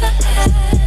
the head.